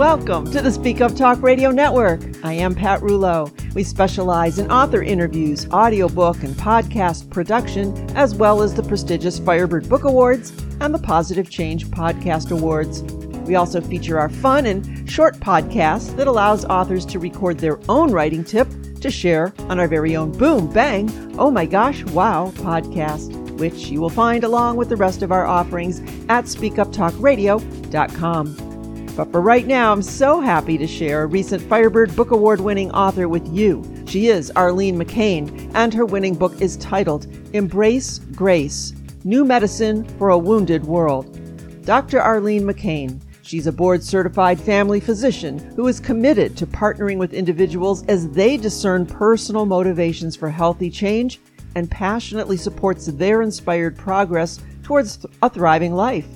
Welcome to the Speak Up Talk Radio Network. I am Pat Rullo. We specialize in author interviews, audiobook, and podcast production, as well as the prestigious Firebird Book Awards and the Positive Change Podcast Awards. We also feature our fun and short podcast that allows authors to record their own writing tip to share on our very own Boom Bang Oh My Gosh Wow podcast, which you will find along with the rest of our offerings at speakuptalkradio.com. But for right now, I'm so happy to share a recent Firebird Book Award winning author with you. She is Arlene McCain, and her winning book is titled Embrace Grace New Medicine for a Wounded World. Dr. Arlene McCain. She's a board certified family physician who is committed to partnering with individuals as they discern personal motivations for healthy change and passionately supports their inspired progress towards a thriving life.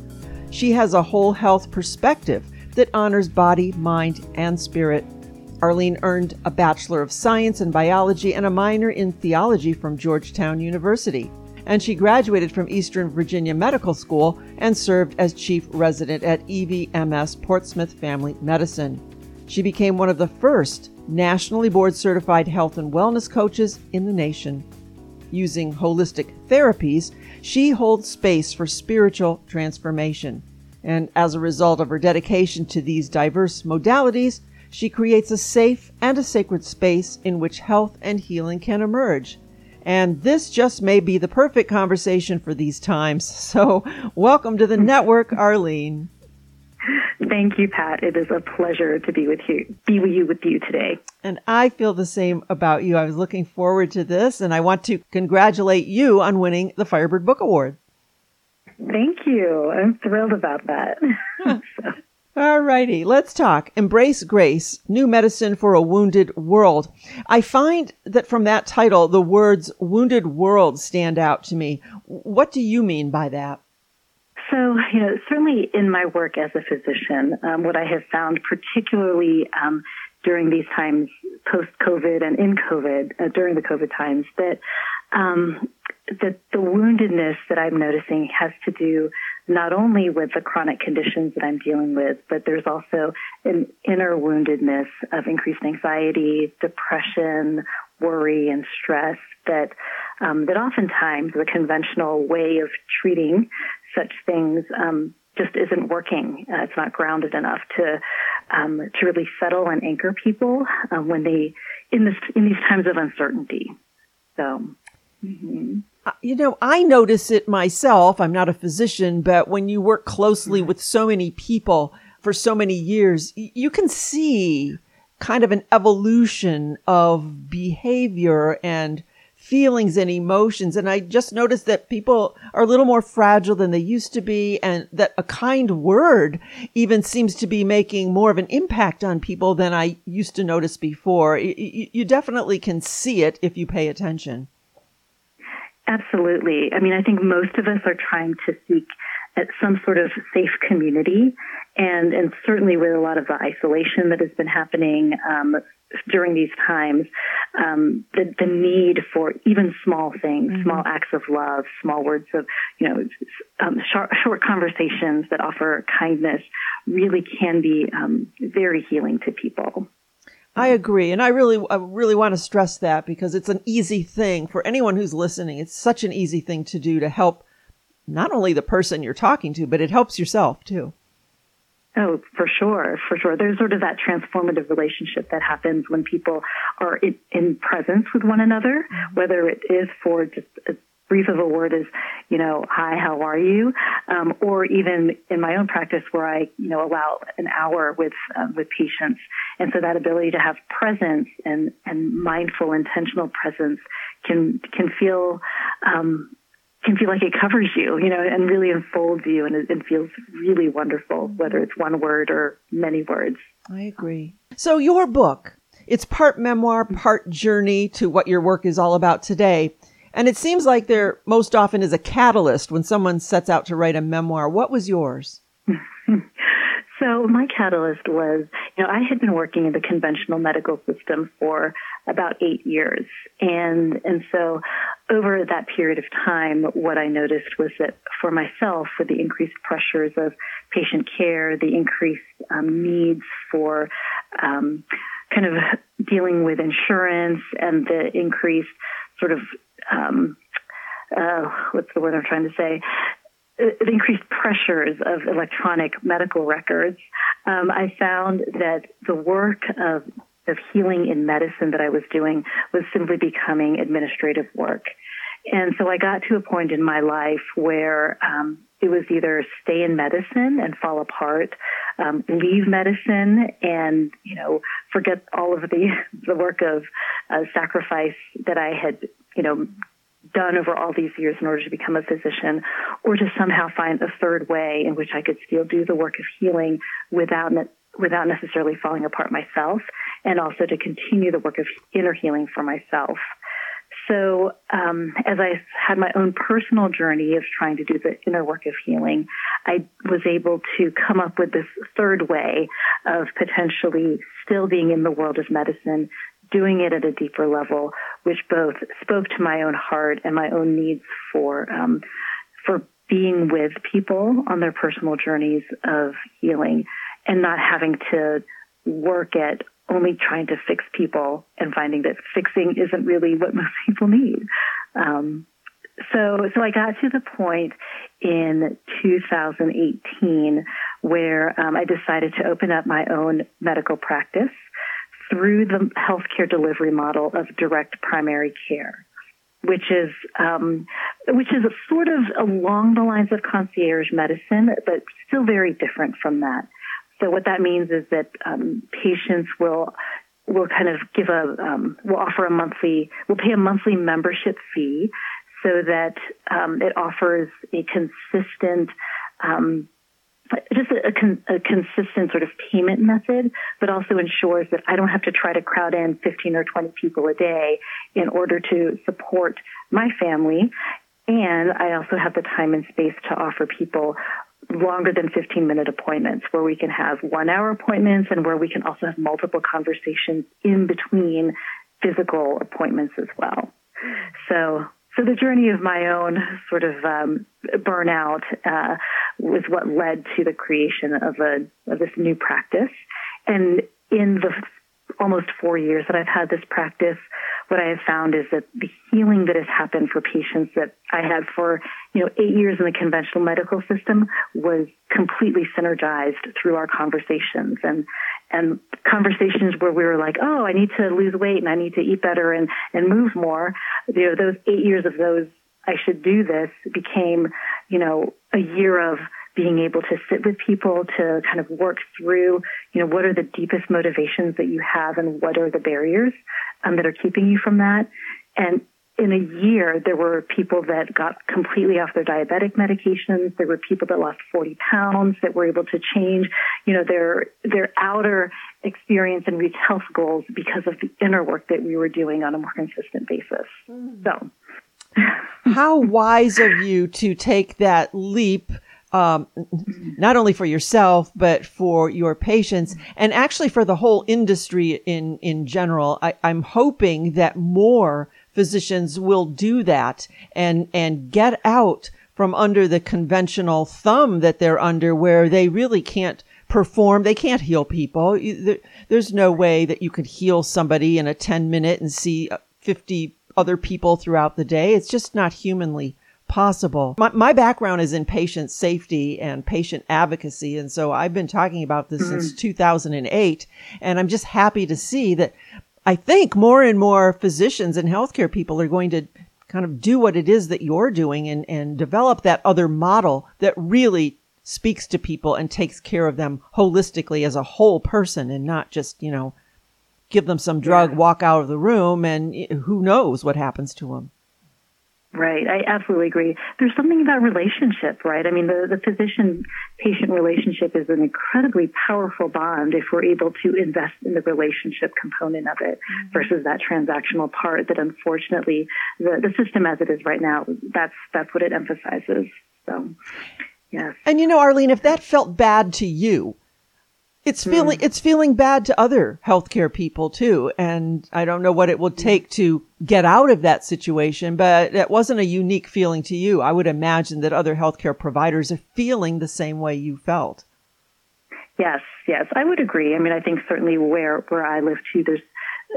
She has a whole health perspective that honors body, mind, and spirit. Arlene earned a Bachelor of Science in Biology and a minor in Theology from Georgetown University. And she graduated from Eastern Virginia Medical School and served as chief resident at EVMS Portsmouth Family Medicine. She became one of the first nationally board certified health and wellness coaches in the nation. Using holistic therapies, she holds space for spiritual transformation. And as a result of her dedication to these diverse modalities, she creates a safe and a sacred space in which health and healing can emerge. And this just may be the perfect conversation for these times. So, welcome to the network, Arlene. Thank you, Pat. It is a pleasure to be with you, be with you with you today. And I feel the same about you. I was looking forward to this, and I want to congratulate you on winning the Firebird Book Award. Thank you. I'm thrilled about that. All righty, let's talk. Embrace Grace, New Medicine for a Wounded World. I find that from that title, the words wounded world stand out to me. What do you mean by that? So, you know, certainly in my work as a physician, um, what I have found, particularly um, during these times post COVID and in COVID, uh, during the COVID times, that um, the woundedness that I'm noticing has to do not only with the chronic conditions that I'm dealing with, but there's also an inner woundedness of increased anxiety, depression, worry, and stress that um, that oftentimes the conventional way of treating such things um, just isn't working. Uh, it's not grounded enough to um, to really settle and anchor people um, when they in this in these times of uncertainty. So. Mm-hmm. You know, I notice it myself. I'm not a physician, but when you work closely mm-hmm. with so many people for so many years, you can see kind of an evolution of behavior and feelings and emotions. And I just noticed that people are a little more fragile than they used to be and that a kind word even seems to be making more of an impact on people than I used to notice before. You definitely can see it if you pay attention. Absolutely. I mean, I think most of us are trying to seek at some sort of safe community, and and certainly with a lot of the isolation that has been happening um, during these times, um, the the need for even small things, mm-hmm. small acts of love, small words of you know um, short, short conversations that offer kindness, really can be um, very healing to people. I agree. And I really, I really want to stress that because it's an easy thing for anyone who's listening. It's such an easy thing to do to help not only the person you're talking to, but it helps yourself too. Oh, for sure, for sure. There's sort of that transformative relationship that happens when people are in, in presence with one another, whether it is for just brief of a word is, you know, hi, how are you? Um, or even in my own practice where I, you know, allow an hour with, um, with patients. And so that ability to have presence and, and mindful, intentional presence can, can feel, um, can feel like it covers you, you know, and really enfolds you and it, it feels really wonderful, whether it's one word or many words. I agree. So your book, it's part memoir, part journey to what your work is all about today. And it seems like there most often is a catalyst when someone sets out to write a memoir. What was yours? so my catalyst was, you know, I had been working in the conventional medical system for about eight years. And, and so over that period of time, what I noticed was that for myself, with the increased pressures of patient care, the increased um, needs for um, kind of dealing with insurance, and the increased sort of um, uh, what's the word I'm trying to say? Uh, the increased pressures of electronic medical records, um, I found that the work of of healing in medicine that I was doing was simply becoming administrative work. And so I got to a point in my life where um, it was either stay in medicine and fall apart, um, leave medicine and you know forget all of the the work of uh, sacrifice that I had you know done over all these years in order to become a physician, or to somehow find a third way in which I could still do the work of healing without without necessarily falling apart myself, and also to continue the work of inner healing for myself. So, um, as I had my own personal journey of trying to do the inner work of healing, I was able to come up with this third way of potentially still being in the world of medicine, doing it at a deeper level, which both spoke to my own heart and my own needs for um, for being with people on their personal journeys of healing, and not having to work at only trying to fix people and finding that fixing isn't really what most people need. Um, so, so I got to the point in 2018 where um, I decided to open up my own medical practice through the healthcare delivery model of direct primary care, which is um, which is sort of along the lines of concierge medicine, but still very different from that. So what that means is that um, patients will will kind of give a um, will offer a monthly will pay a monthly membership fee so that um, it offers a consistent um, just a, a, con- a, consistent sort of payment method, but also ensures that I don't have to try to crowd in 15 or 20 people a day in order to support my family. And I also have the time and space to offer people longer than 15 minute appointments where we can have one hour appointments and where we can also have multiple conversations in between physical appointments as well. So so the journey of my own sort of um, burnout uh, was what led to the creation of a of this new practice. And in the almost four years that I've had this practice, what I have found is that the healing that has happened for patients that I had for, you know, eight years in the conventional medical system was completely synergized through our conversations and, and conversations where we were like, oh, I need to lose weight and I need to eat better and, and move more. You know, those eight years of those, I should do this became, you know, a year of being able to sit with people to kind of work through, you know, what are the deepest motivations that you have and what are the barriers um, that are keeping you from that. And in a year, there were people that got completely off their diabetic medications. There were people that lost 40 pounds that were able to change, you know, their, their outer experience and reach health goals because of the inner work that we were doing on a more consistent basis. Mm. So. How wise of you to take that leap um, not only for yourself but for your patients and actually for the whole industry in in general. I, I'm hoping that more physicians will do that and and get out from under the conventional thumb that they're under, where they really can't perform. They can't heal people. There's no way that you could heal somebody in a 10 minute and see 50 other people throughout the day. It's just not humanly possible. My, my background is in patient safety and patient advocacy. And so I've been talking about this mm-hmm. since 2008. And I'm just happy to see that I think more and more physicians and healthcare people are going to kind of do what it is that you're doing and, and develop that other model that really speaks to people and takes care of them holistically as a whole person and not just, you know, give them some drug, yeah. walk out of the room, and who knows what happens to them. Right. I absolutely agree. There's something about relationship, right? I mean, the, the physician patient relationship is an incredibly powerful bond if we're able to invest in the relationship component of it mm-hmm. versus that transactional part that unfortunately the, the system as it is right now, that's, that's what it emphasizes. So, yes. And you know, Arlene, if that felt bad to you, it's feeling it's feeling bad to other healthcare people too and i don't know what it will take to get out of that situation but it wasn't a unique feeling to you. I would imagine that other healthcare providers are feeling the same way you felt. Yes yes i would agree. I mean i think certainly where where i live too there's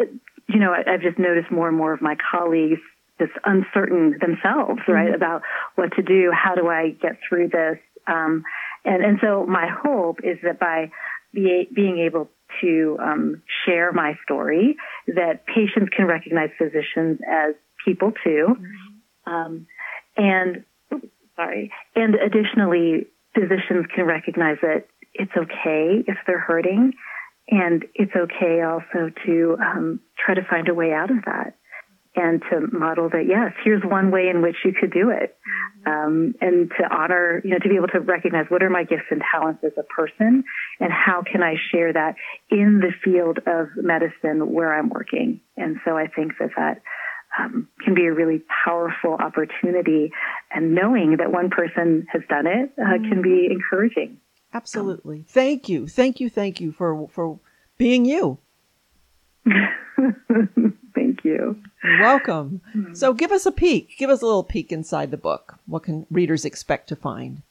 uh, you know I, i've just noticed more and more of my colleagues just uncertain themselves right mm-hmm. about what to do how do i get through this? Um, and and so my hope is that by be, being able to um, share my story, that patients can recognize physicians as people too, mm-hmm. um, and sorry, and additionally, physicians can recognize that it's okay if they're hurting, and it's okay also to um, try to find a way out of that and to model that yes, here's one way in which you could do it. Um, and to honor, you know, to be able to recognize what are my gifts and talents as a person, and how can I share that in the field of medicine where I'm working. And so I think that that um, can be a really powerful opportunity, and knowing that one person has done it uh, mm-hmm. can be encouraging. Absolutely. Thank you. Thank you. Thank you for for being you. Thank you. You're welcome. So give us a peek. Give us a little peek inside the book. What can readers expect to find?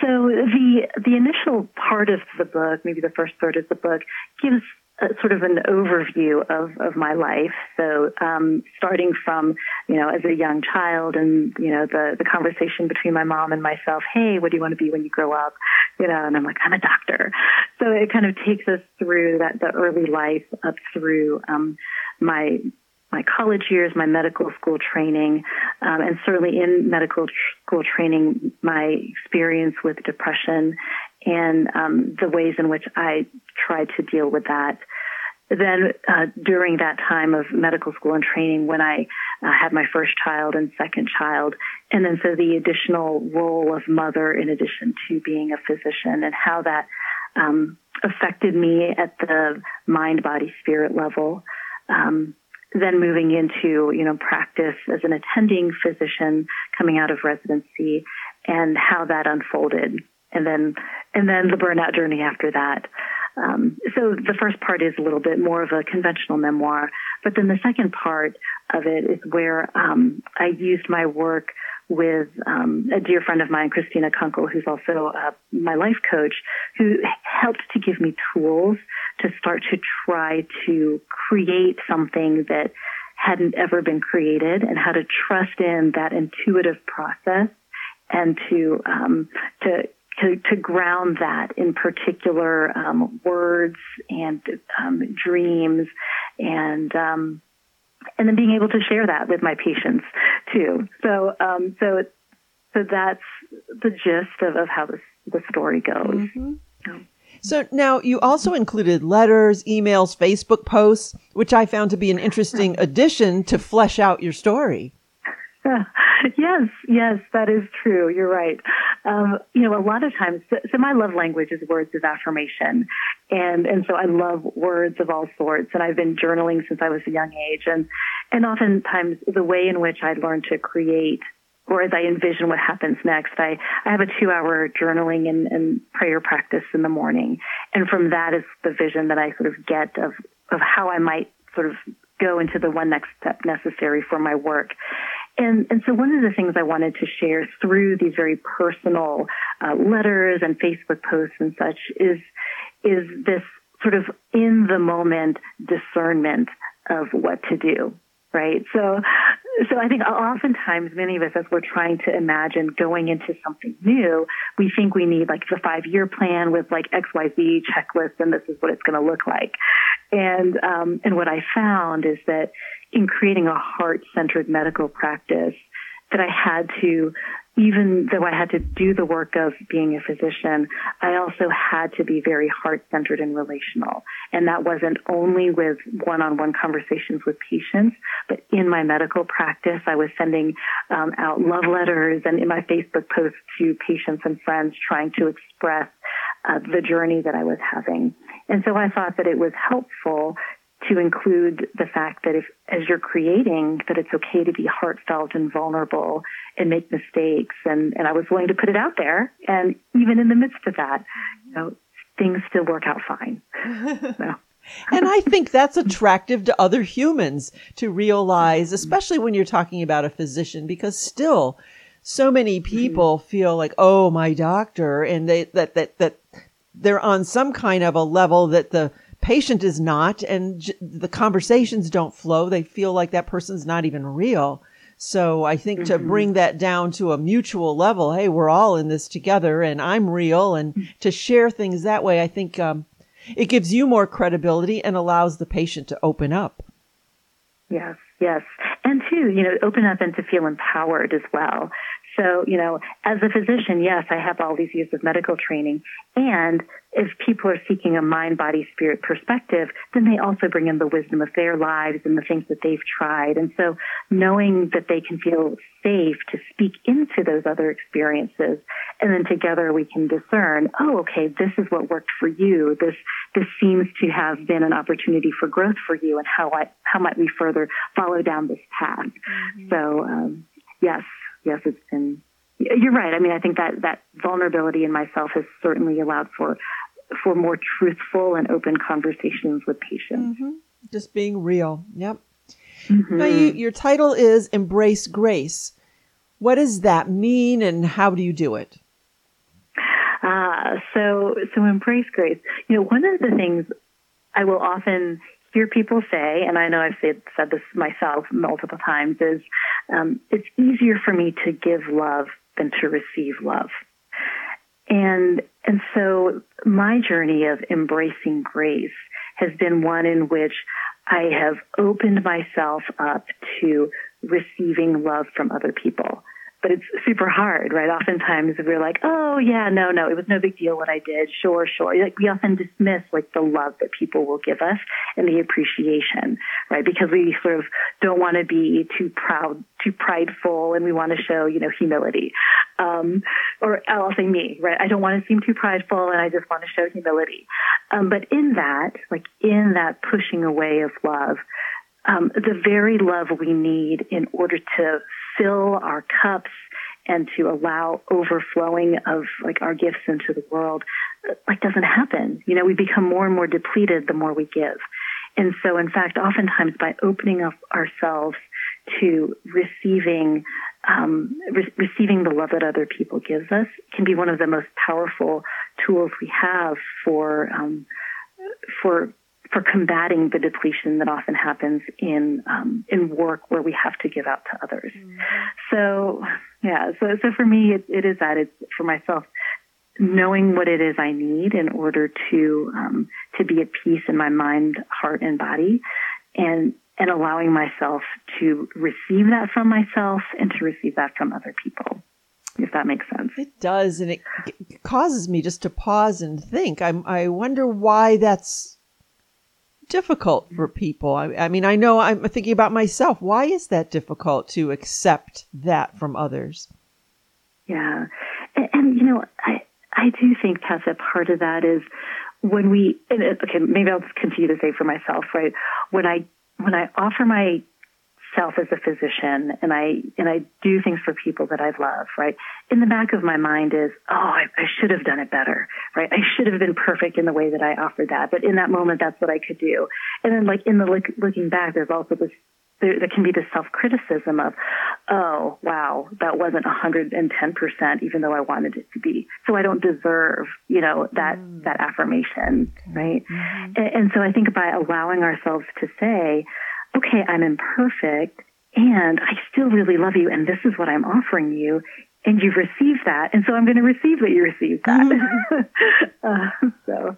So the the initial part of the book, maybe the first third of the book, gives a, sort of an overview of, of my life. So um, starting from you know as a young child, and you know the the conversation between my mom and myself. Hey, what do you want to be when you grow up? You know, and I'm like, I'm a doctor. So it kind of takes us through that the early life up through um, my my college years, my medical school training, um, and certainly in medical school training, my experience with depression and um, the ways in which I tried to deal with that. Then, uh, during that time of medical school and training, when I uh, had my first child and second child, and then so the additional role of mother in addition to being a physician, and how that um, affected me at the mind, body, spirit level. Um, then moving into, you know, practice as an attending physician coming out of residency and how that unfolded. And then, and then the burnout journey after that. Um, so the first part is a little bit more of a conventional memoir, but then the second part of it is where um, I used my work with um, a dear friend of mine, Christina Kunkel, who's also uh, my life coach, who helped to give me tools to start to try to create something that hadn't ever been created and how to trust in that intuitive process and to um, to to, to ground that in particular um, words and um, dreams and um, and then being able to share that with my patients too. So um, so so that's the gist of, of how this, the story goes. Mm-hmm. So now you also included letters, emails, Facebook posts, which I found to be an interesting addition to flesh out your story. yes, yes, that is true. You're right. Um, you know, a lot of times, so, so, my love language is words of affirmation, and and so I love words of all sorts. And I've been journaling since I was a young age, and and oftentimes the way in which I learn to create or as I envision what happens next, I, I have a two hour journaling and, and prayer practice in the morning. And from that is the vision that I sort of get of, of how I might sort of go into the one next step necessary for my work. And, and so one of the things I wanted to share through these very personal uh, letters and Facebook posts and such is, is this sort of in the moment discernment of what to do right? So, so I think oftentimes many of us, as we're trying to imagine going into something new, we think we need like the five year plan with like X, Y, Z checklist, and this is what it's going to look like. And um, and what I found is that in creating a heart centered medical practice, that I had to even though I had to do the work of being a physician, I also had to be very heart centered and relational. And that wasn't only with one on one conversations with patients, but in my medical practice, I was sending um, out love letters and in my Facebook posts to patients and friends trying to express uh, the journey that I was having. And so I thought that it was helpful to include the fact that if, as you're creating, that it's okay to be heartfelt and vulnerable and make mistakes. And, and I was willing to put it out there. And even in the midst of that, you know, things still work out fine. so. and I think that's attractive to other humans to realize, especially when you're talking about a physician, because still so many mm-hmm. people mm-hmm. feel like, oh, my doctor, and they, that, that, that they're on some kind of a level that the patient is not, and j- the conversations don't flow. They feel like that person's not even real. So I think mm-hmm. to bring that down to a mutual level, hey, we're all in this together and I'm real and mm-hmm. to share things that way, I think, um, it gives you more credibility and allows the patient to open up. Yes, yes. And too, you know, open up and to feel empowered as well. So, you know, as a physician, yes, I have all these years of medical training. And if people are seeking a mind, body, spirit perspective, then they also bring in the wisdom of their lives and the things that they've tried. And so knowing that they can feel safe to speak into those other experiences. And then together we can discern, oh, okay, this is what worked for you. This, this seems to have been an opportunity for growth for you. And how I, how might we further follow down this path? Mm-hmm. So, um, yes, yes, it's been. You're right. I mean, I think that that vulnerability in myself has certainly allowed for for more truthful and open conversations with patients. Mm-hmm. Just being real. Yep. Mm-hmm. Now, you, your title is Embrace Grace. What does that mean, and how do you do it? Uh, so, so embrace grace. You know, one of the things I will often hear people say, and I know I've said, said this myself multiple times, is um, it's easier for me to give love than to receive love. And and so my journey of embracing grace has been one in which I have opened myself up to receiving love from other people but it's super hard, right? Oftentimes we're like, oh yeah, no, no, it was no big deal what I did. Sure, sure. Like we often dismiss like the love that people will give us and the appreciation, right? Because we sort of don't want to be too proud, too prideful, and we want to show, you know, humility. Um, or I'll say me, right? I don't want to seem too prideful, and I just want to show humility. Um, but in that, like in that pushing away of love, um, the very love we need in order to fill our cups and to allow overflowing of like our gifts into the world like doesn't happen. You know we become more and more depleted the more we give. And so in fact oftentimes by opening up ourselves to receiving um, re- receiving the love that other people gives us can be one of the most powerful tools we have for um, for for combating the depletion that often happens in um, in work where we have to give out to others. Mm-hmm. So yeah, so so for me, it, it is that it's for myself knowing what it is I need in order to um, to be at peace in my mind, heart, and body, and and allowing myself to receive that from myself and to receive that from other people. If that makes sense. It does, and it causes me just to pause and think. I I wonder why that's difficult for people. I, I, mean, I know I'm thinking about myself. Why is that difficult to accept that from others? Yeah. And, and you know, I, I do think, Tessa, part of that is when we, uh, okay, maybe I'll just continue to say for myself, right? When I, when I offer my self as a physician and I and I do things for people that I love, right? In the back of my mind is, oh, I, I should have done it better, right? I should have been perfect in the way that I offered that, but in that moment, that's what I could do. And then, like in the look, looking back, there's also this. There, there can be this self-criticism of, oh, wow, that wasn't 110%, even though I wanted it to be. So I don't deserve, you know, that, mm. that affirmation, right? Mm-hmm. And, and so I think by allowing ourselves to say, okay, I'm imperfect and I still really love you and this is what I'm offering you and you've received that and so I'm going to receive that you received that. Mm-hmm. uh, so,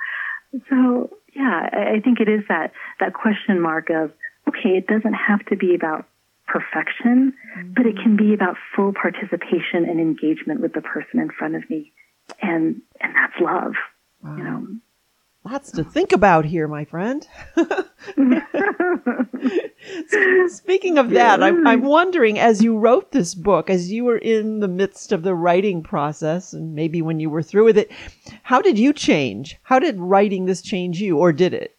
so yeah, I, I think it is that, that question mark of, okay, it doesn't have to be about perfection, mm-hmm. but it can be about full participation and engagement with the person in front of me. And, and that's love, wow. you know. Lots to think about here, my friend. Speaking of that, I'm, I'm wondering as you wrote this book, as you were in the midst of the writing process, and maybe when you were through with it, how did you change? How did writing this change you, or did it?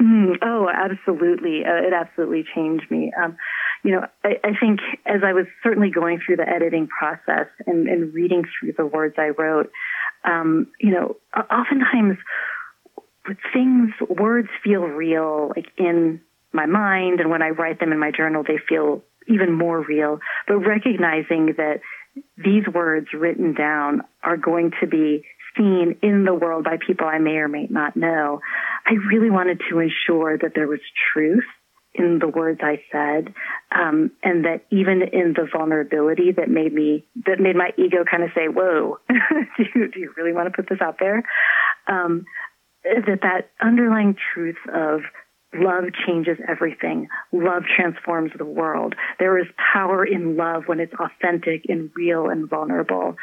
Mm, oh, absolutely. Uh, it absolutely changed me. Um, you know, I, I, think as I was certainly going through the editing process and, and reading through the words I wrote, Um, you know, oftentimes things, words feel real, like in my mind, and when I write them in my journal, they feel even more real. But recognizing that these words written down are going to be seen in the world by people I may or may not know, I really wanted to ensure that there was truth in the words I said, um, and that even in the vulnerability that made me that made my ego kind of say, "Whoa, do, you, do you really want to put this out there?" Um, that that underlying truth of love changes everything. Love transforms the world. There is power in love when it's authentic and real and vulnerable.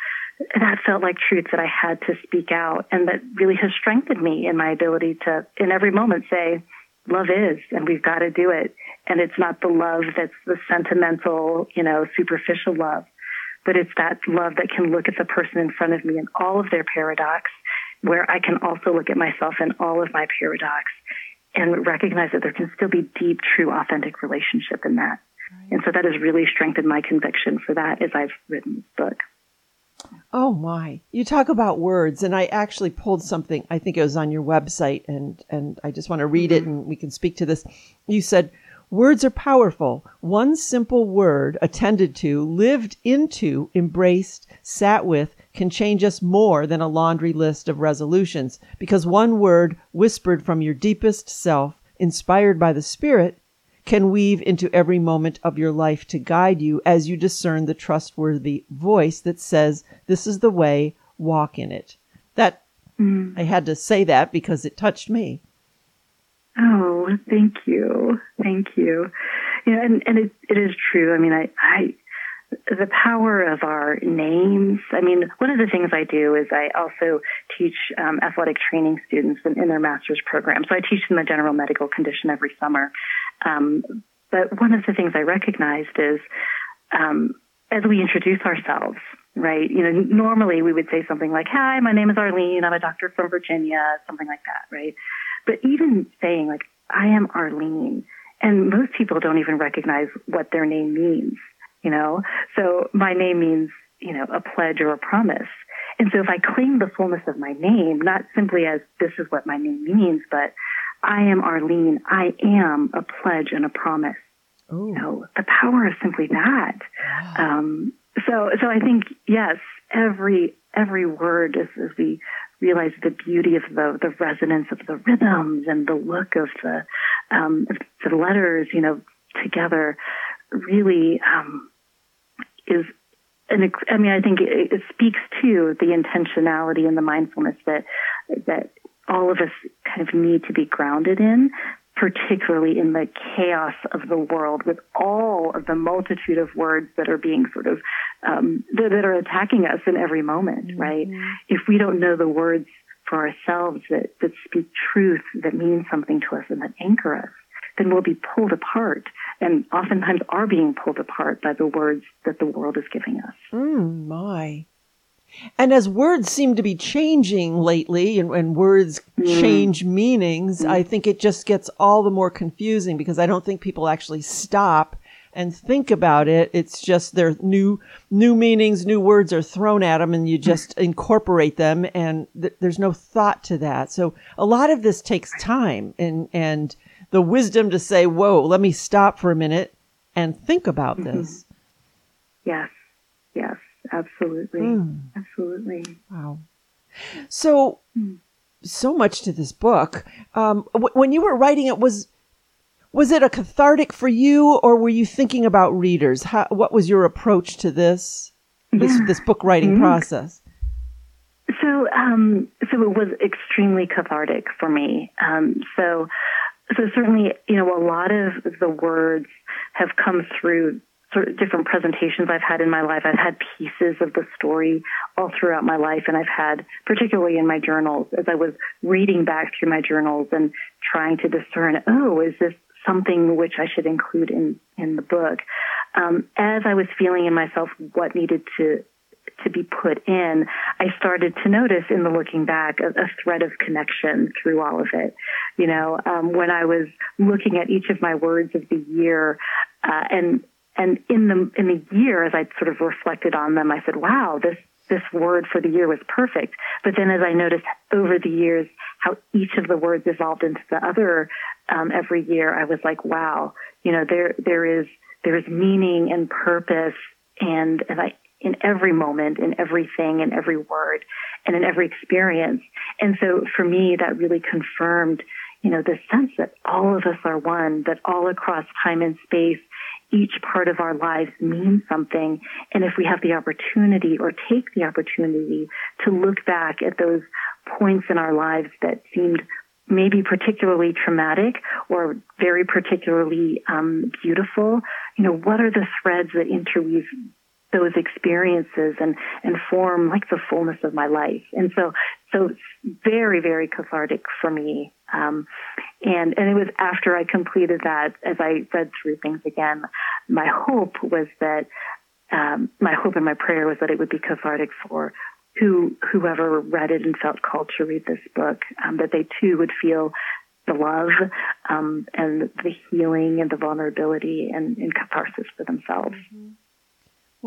That felt like truth that I had to speak out, and that really has strengthened me in my ability to, in every moment, say love is, and we've got to do it. And it's not the love that's the sentimental, you know, superficial love, but it's that love that can look at the person in front of me and all of their paradox, where I can also look at myself and all of my paradox and recognize that there can still be deep, true, authentic relationship in that. Right. And so that has really strengthened my conviction for that as I've written this book. Oh my. You talk about words and I actually pulled something, I think it was on your website and and I just want to read it mm-hmm. and we can speak to this. You said words are powerful. One simple word attended to, lived into, embraced, sat with can change us more than a laundry list of resolutions because one word whispered from your deepest self, inspired by the spirit, can weave into every moment of your life to guide you as you discern the trustworthy voice that says, This is the way, walk in it. That mm. I had to say that because it touched me. Oh, thank you. Thank you. Yeah, and, and it, it is true. I mean, I, I, the power of our names. I mean, one of the things I do is I also teach um, athletic training students in, in, their master's program. So I teach them a general medical condition every summer. Um, but one of the things I recognized is um, as we introduce ourselves, right? You know, normally we would say something like, "Hi, my name is Arlene. I'm a doctor from Virginia," something like that, right? But even saying like, "I am Arlene," and most people don't even recognize what their name means you know? So my name means, you know, a pledge or a promise. And so if I claim the fullness of my name, not simply as this is what my name means, but I am Arlene, I am a pledge and a promise. Ooh. You know, the power of simply that. Wow. Um, so, so I think, yes, every, every word as, as we realize the beauty of the, the resonance of the rhythms and the look of the, um, the letters, you know, together really um, is an, I mean, I think it, it speaks to the intentionality and the mindfulness that that all of us kind of need to be grounded in, particularly in the chaos of the world with all of the multitude of words that are being sort of um, that, that, are attacking us in every moment, mm-hmm. right? If we don't know the words for ourselves that that speak truth, that mean something to us, and that anchor us, then we'll be pulled apart and oftentimes are being pulled apart by the words that the world is giving us. Mm, my. And as words seem to be changing lately and, and words mm. change meanings, mm. I think it just gets all the more confusing because I don't think people actually stop and think about it. It's just their new, new meanings, new words are thrown at them and you just incorporate them and th- there's no thought to that. So a lot of this takes time and, and the wisdom to say, whoa, let me stop for a minute and think about mm-hmm. this. Yes, yes, absolutely. Mm. Absolutely. Wow. So, mm. so much to this book. Um, w- when you were writing it, was was it a cathartic for you, or were you thinking about readers? How, what was your approach to this this yeah. this book writing mm-hmm. process? So, um, so it was extremely cathartic for me. Um, so, so certainly, you know, a lot of the words have come through sort of different presentations I've had in my life. I've had pieces of the story all throughout my life, and I've had, particularly in my journals, as I was reading back through my journals and trying to discern, oh, is this something which I should include in in the book? Um, as I was feeling in myself what needed to to be put in, I started to notice in the looking back a, a thread of connection through all of it. You know, um, when I was looking at each of my words of the year, uh, and and in the in the year, as I sort of reflected on them, I said, "Wow, this this word for the year was perfect. But then as I noticed over the years how each of the words evolved into the other um, every year, I was like, wow, you know, there there is there is meaning and purpose and and I in every moment, in everything, in every word, and in every experience. And so for me, that really confirmed, you know, the sense that all of us are one, that all across time and space, each part of our lives means something. And if we have the opportunity or take the opportunity to look back at those points in our lives that seemed maybe particularly traumatic or very particularly um, beautiful, you know, what are the threads that interweave those experiences and and form like the fullness of my life. And so so very very cathartic for me. Um, and and it was after I completed that, as I read through things again, my hope was that um, my hope and my prayer was that it would be cathartic for who whoever read it and felt called to read this book, um, that they too would feel the love um, and the healing and the vulnerability and, and catharsis for themselves. Mm-hmm.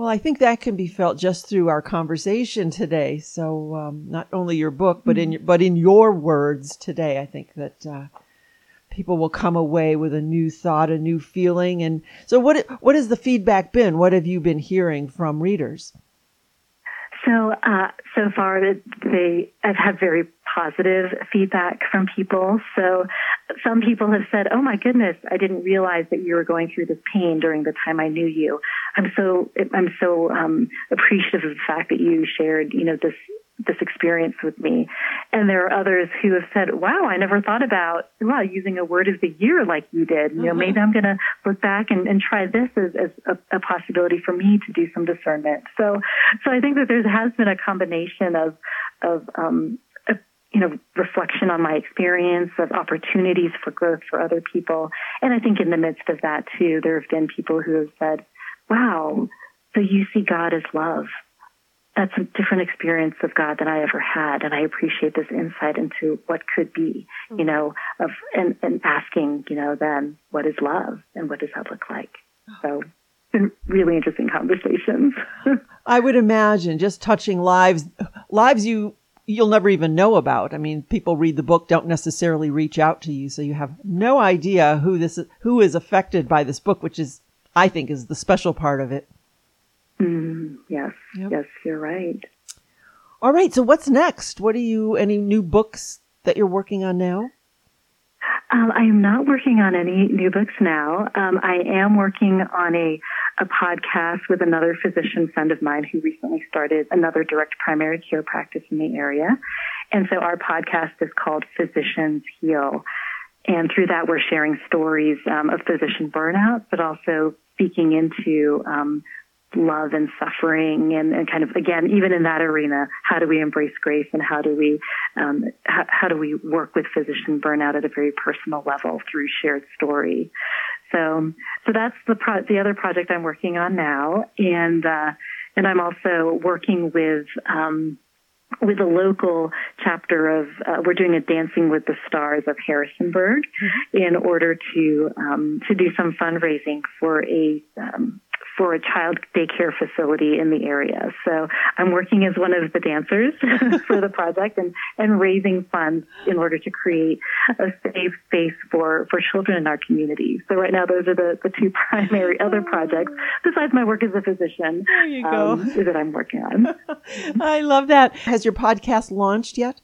Well, I think that can be felt just through our conversation today. So, um, not only your book, but in your, but in your words today, I think that uh, people will come away with a new thought, a new feeling. And so, what what has the feedback been? What have you been hearing from readers? So, uh, so far, they I've had very positive feedback from people. So, some people have said, "Oh my goodness, I didn't realize that you were going through this pain during the time I knew you." I'm so I'm so um, appreciative of the fact that you shared, you know, this this experience with me. And there are others who have said, wow, I never thought about, wow, using a word of the year like you did. You know, mm-hmm. maybe I'm going to look back and, and try this as, as a, a, possibility for me to do some discernment. So, so I think that there has been a combination of, of, um, you know, reflection on my experience of opportunities for growth for other people. And I think in the midst of that too, there have been people who have said, wow, so you see God as love that's a different experience of God than I ever had. And I appreciate this insight into what could be, you mm-hmm. know, of, and, and asking, you know, then what is love and what does that look like? Oh. So been really interesting conversations. I would imagine just touching lives, lives you, you'll never even know about. I mean, people read the book, don't necessarily reach out to you. So you have no idea who this, who is affected by this book, which is, I think is the special part of it. Mm, yes, yep. yes, you're right. All right. So what's next? What are you? Any new books that you're working on now? Um, I am not working on any new books now. Um, I am working on a a podcast with another physician friend of mine who recently started another direct primary care practice in the area, and so our podcast is called Physicians Heal. And through that, we're sharing stories um, of physician burnout, but also speaking into um, love and suffering and, and, kind of again even in that arena how do we embrace grace and how do we um, how, how, do we work with physician burnout at a very personal level through shared story? So so that's the pro- the other project I'm working on now. And uh, and I'm also working with um, with a local chapter of, uh, we're doing a Dancing with the Stars of Harrisonburg mm-hmm. in order to um, to do some fundraising for a um, for a child daycare facility in the area. So I'm working as one of the dancers for the project and, and raising funds in order to create a safe space for, for children in our community. So right now those are the, the two primary other projects besides my work as a physician there you go. Um, that I'm working on. I love that. Has your podcast launched yet?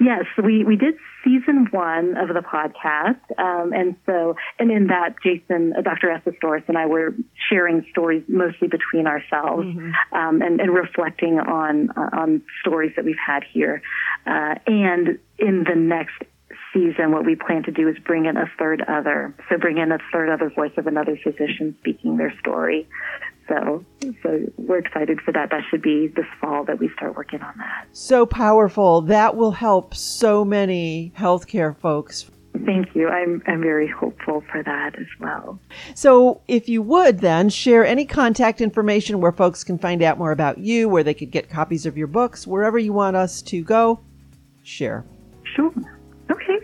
Yes, we, we did season one of the podcast. Um, and so, and in that, Jason, uh, Dr. Essestoris and I were sharing stories mostly between ourselves, mm-hmm. um, and, and, reflecting on, uh, on stories that we've had here. Uh, and in the next season, what we plan to do is bring in a third other. So bring in a third other voice of another physician speaking their story. So, so we're excited for that. That should be this fall that we start working on that. So powerful. That will help so many healthcare folks. Thank you. I'm, I'm very hopeful for that as well. So, if you would then share any contact information where folks can find out more about you, where they could get copies of your books, wherever you want us to go, share. Sure. Okay.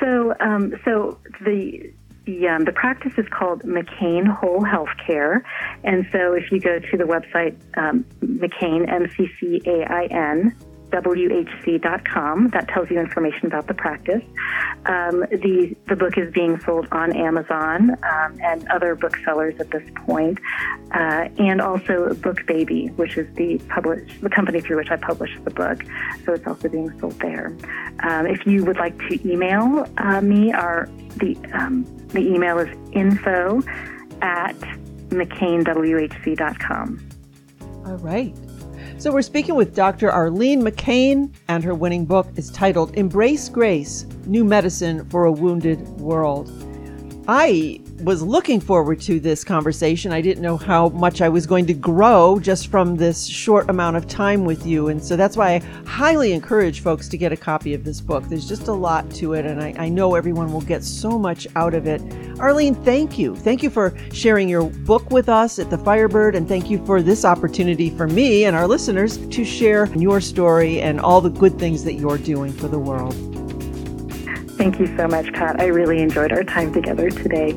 So, um, so the Yeah, the practice is called McCain Whole Health Care. And so if you go to the website, um, McCain, M C C A I N, WHC.com. That tells you information about the practice. Um, the the book is being sold on Amazon um, and other booksellers at this point, uh, and also BookBaby, which is the publish the company through which I publish the book. So it's also being sold there. Um, if you would like to email uh, me, our the um, the email is info at mccainwhc.com. All right. So we're speaking with Dr. Arlene McCain, and her winning book is titled Embrace Grace New Medicine for a Wounded World. I was looking forward to this conversation. I didn't know how much I was going to grow just from this short amount of time with you. And so that's why I highly encourage folks to get a copy of this book. There's just a lot to it, and I, I know everyone will get so much out of it. Arlene, thank you. Thank you for sharing your book with us at the Firebird, and thank you for this opportunity for me and our listeners to share your story and all the good things that you're doing for the world. Thank you so much, Pat. I really enjoyed our time together today.